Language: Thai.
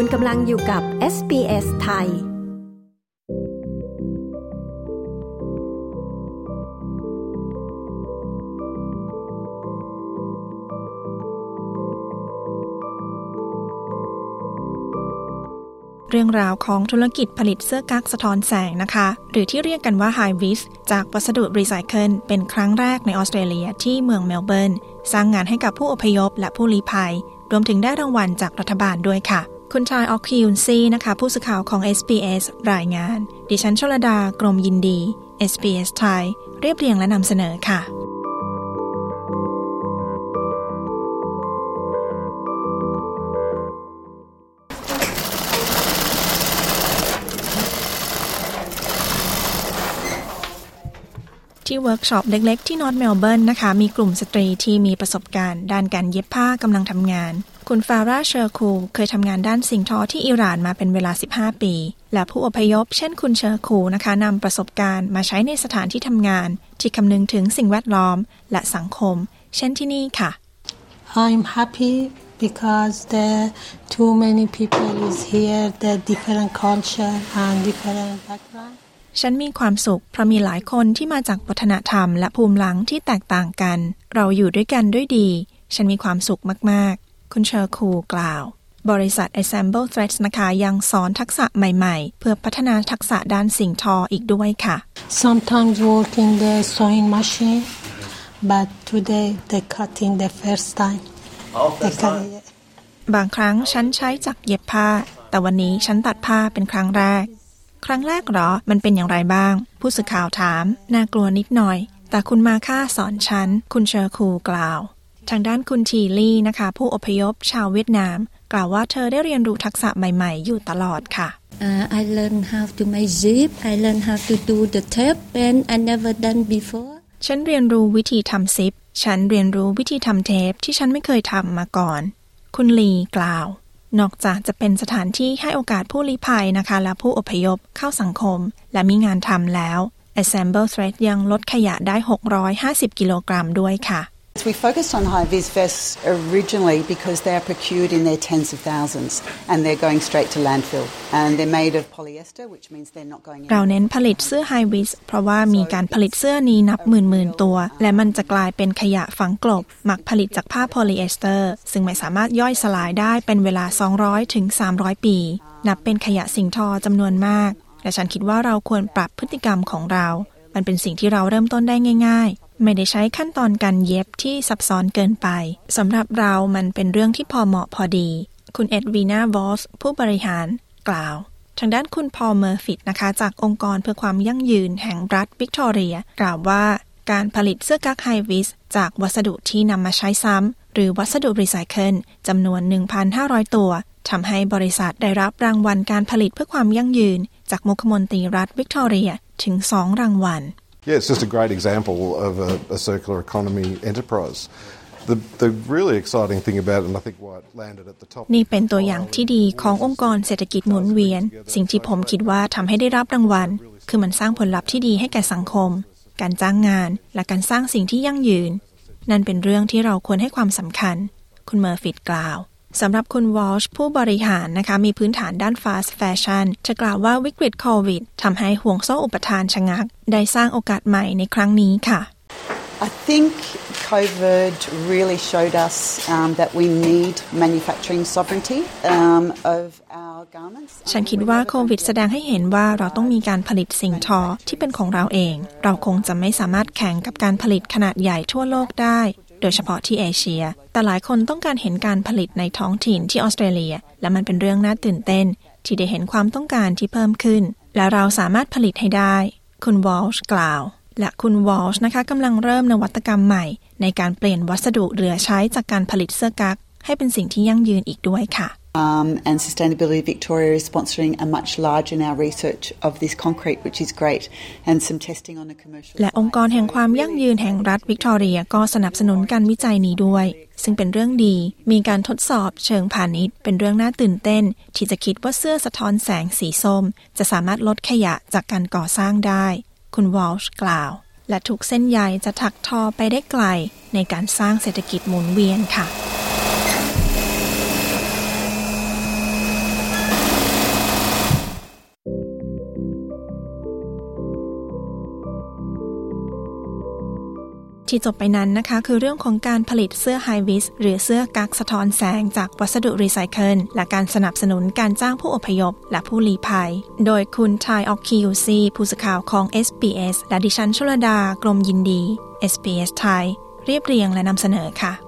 คุณกำลังอยู่กับ SBS ไทย เรื่องราวของธุรกิจผลิตเสื้อกั๊กสะท้อนแสงนะคะ หรือที่เรียกกันว่า Hi-Vis จากวัสดุรีไซเคิลเป็นครั้งแรกในออสเตรเลียที่เมืองเมลเบิร์น สร้างงานให้กับผู้อพยพและผู้ลี้ภัย รวมถึงได้รางวัลจากรัฐบาลด้วยค่ะ คุณชายออกคิวซีนะคะผู้สื่อข่าวของ SBS รายงาน ดิฉันชลดากรมยินดี SBS ไทย เรียบเรียงและนำเสนอค่ะ ที่เวิร์กช็อปเล็ก ๆ ที่นอร์ทเมลเบิร์นนะคะ มีกลุ่มสตรีที่มีประสบการณ์ ด้านการเย็บผ้ากำลังทำงาน คุณฟาร่าเชอร์คูเคยทำงานด้านสิ่งทอที่อิหร่านมาเป็นเวลา 15 ปี และผู้อพยพ เช่นคุณเชอร์คูนะคะนำประสบการณ์มาใช้ในสถานที่ทำงาน ที่คำนึงถึงสิ่งแวดล้อมและสังคม เช่นที่นี่ค่ะ I'm happy because there too many people is here the different culture and different background ฉันมีความสุขเพราะมีหลายคนที่มาจากวัฒนธรรมและภูมิหลังที่แตกต่างกัน เราอยู่ด้วยกันด้วยดี ฉันมีความสุขมากๆ คุณเชอร์คูกล่าว บริษัท Assemble Threads นะคะ ยังสอนทักษะใหม่ๆ เพื่อพัฒนาทักษะด้านสิ่งทออีกด้วยค่ะ Sometimes working the sewing machine but today they cutting the first time they cut it. บางครั้งฉันใช้จักรเย็บผ้า แต่วันนี้ฉันตัดผ้าเป็นครั้งแรก ครั้งแรกหรอ มันเป็นอย่างไรบ้าง ผู้สื่อข่าวถาม น่ากลัวนิดหน่อย แต่คุณมาค่าสอนฉัน คุณเชอร์คูกล่าว ทางด้านคุณทีลี่นะคะ ผู้อพยพชาวเวียดนาม กล่าวว่าเธอได้เรียนรู้ทักษะใหม่ ๆ อยู่ตลอดค่ะ Uh, I learned how to make zip. I learned how to do the tape pen I never done before. ฉันเรียนรู้วิธีทำซิป ฉันเรียนรู้วิธีทำเทปที่ฉันไม่เคยทำมาก่อน คุณลีกล่าว นอกจากจะเป็นสถานที่ให้โอกาสผู้ลี้ภัยนะคะ และผู้อพยพเข้าสังคม และมีงานทำแล้ว Assemble Thread ยังลดขยะได้ 650 กิโลกรัมด้วยค่ะ We focused on high vis vests originally because they are procured in their tens of thousands and they're going straight to landfill and they're made of polyester which means they're not going เราเน้นผลิตเสื้อ High Vis เพราะว่ามีการผลิตเสื้อนี้นับหมื่นๆตัว และมันจะกลายเป็นขยะฝังกลบ มักผลิตจากผ้าโพลีเอสเตอร์ ซึ่งไม่สามารถย่อยสลายได้เป็นเวลา 200ถึง300 ปี นับเป็นขยะสิ่งทอจำนวนมาก และฉันคิดว่าเราควรปรับพฤติกรรมของเรา มันเป็นสิ่งที่เราเริ่มต้นได้ง่ายๆ ไม่ได้ใช้ขั้นตอนการเย็บที่ซับซ้อนเกินไปสำหรับเรามันเป็นเรื่องที่พอเหมาะพอดี คุณเอ็ดวีนาวอลช์ผู้บริหารกล่าว ทางด้านคุณพอลเมอร์ฟิตนะคะ จากองค์กรเพื่อความยั่งยืนแห่งรัฐวิกตอเรีย กล่าวว่าการผลิตเสื้อกั๊กไฮวิสจากวัสดุที่นำมาใช้ซ้ำหรือวัสดุรีไซเคิลจำนวน 1,500 ตัวทำให้บริษัทได้รับรางวัลการผลิตเพื่อความยั่งยืน จากมุขมนตรีรัฐวิกตอเรียถึง 2 รางวัล Yeah, it's just a great example of a, a circular economy enterprise. The, the really exciting thing about it, and I think why it landed at the top. นี่เป็นตัวอย่างที่ดีขององค์กรเศรษฐกิจหมุนเวียน สิ่งที่ผมคิดว่าทำให้ได้รับรางวัล คือมันสร้างผลลัพธ์ที่ดีให้แก่สังคม การจ้างงาน และการสร้างสิ่งที่ยั่งยืน นั่นเป็นเรื่องที่เราควรให้ความสำคัญ คุณเมอร์ฟิตกล่าว สำหรับคุณวอลช์ผู้บริหารนะคะมีพื้นฐานด้าน fast fashion จะกล่าวว่าวิกฤตโควิดทำให้ห่วงโซ่อุปทานชะงัก ได้สร้างโอกาสใหม่ในครั้งนี้ค่ะ I think COVID really showed us um, that we need manufacturing sovereignty um, of our garments. ฉันคิดว่าโควิดแสดงให้เห็นว่าเราต้องมีการผลิตสิ่งทอที่เป็นของเราเอง เราคงจะไม่สามารถแข่งกับการผลิตขนาดใหญ่ทั่วโลกได้ โดยเฉพาะที่เอเชีย แต่หลายคนต้องการเห็นการผลิตในท้องถิ่นที่ออสเตรเลีย และมันเป็นเรื่องน่าตื่นเต้น ที่ได้เห็นความต้องการที่เพิ่มขึ้น และเราสามารถผลิตให้ได้ คุณวอลช์กล่าว และคุณวอลช์นะคะกำลังเริ่มนวัตกรรมใหม่ ในการเปลี่ยนวัสดุเหลือใช้จากการผลิตเสื้อกั๊กให้เป็นสิ่งที่ยั่งยืนอีกด้วยค่ะ Um, and Sustainability Victoria is sponsoring a much larger now research of this concrete, which is great, and some testing on a commercial. และองค์กรแห่งความยั่งยืนแห่งรัฐวิกตอเรียก็สนับสนุนการวิจัยนี้ด้วย ซึ่งเป็นเรื่องดี มีการทดสอบเชิงพาณิชย์ เป็นเรื่องน่าตื่นเต้น ที่จะคิดว่าเสื้อสะท้อนแสงสีส้ม จะสามารถลดขยะจากการก่อสร้างได้ คุณวอลช์กล่าว และทุกเส้นใยจะถักทอไปได้ไกล ในการสร้างเศรษฐกิจหมุนเวียนค่ะ ที่จบไปนั้นนะคะ คือเรื่องของการผลิตเสื้อไฮวิสหรือเสื้อกั๊กสะท้อนแสงจากวัสดุรีไซเคิลและการสนับสนุนการจ้างผู้อพยพ และผู้ลี้ภัย โดยคุณทายออกคิวซีผู้สื่อข่าวของ SBS และดิฉันชลดากรมยินดี SBS ไทย เรียบเรียงและนำเสนอค่ะ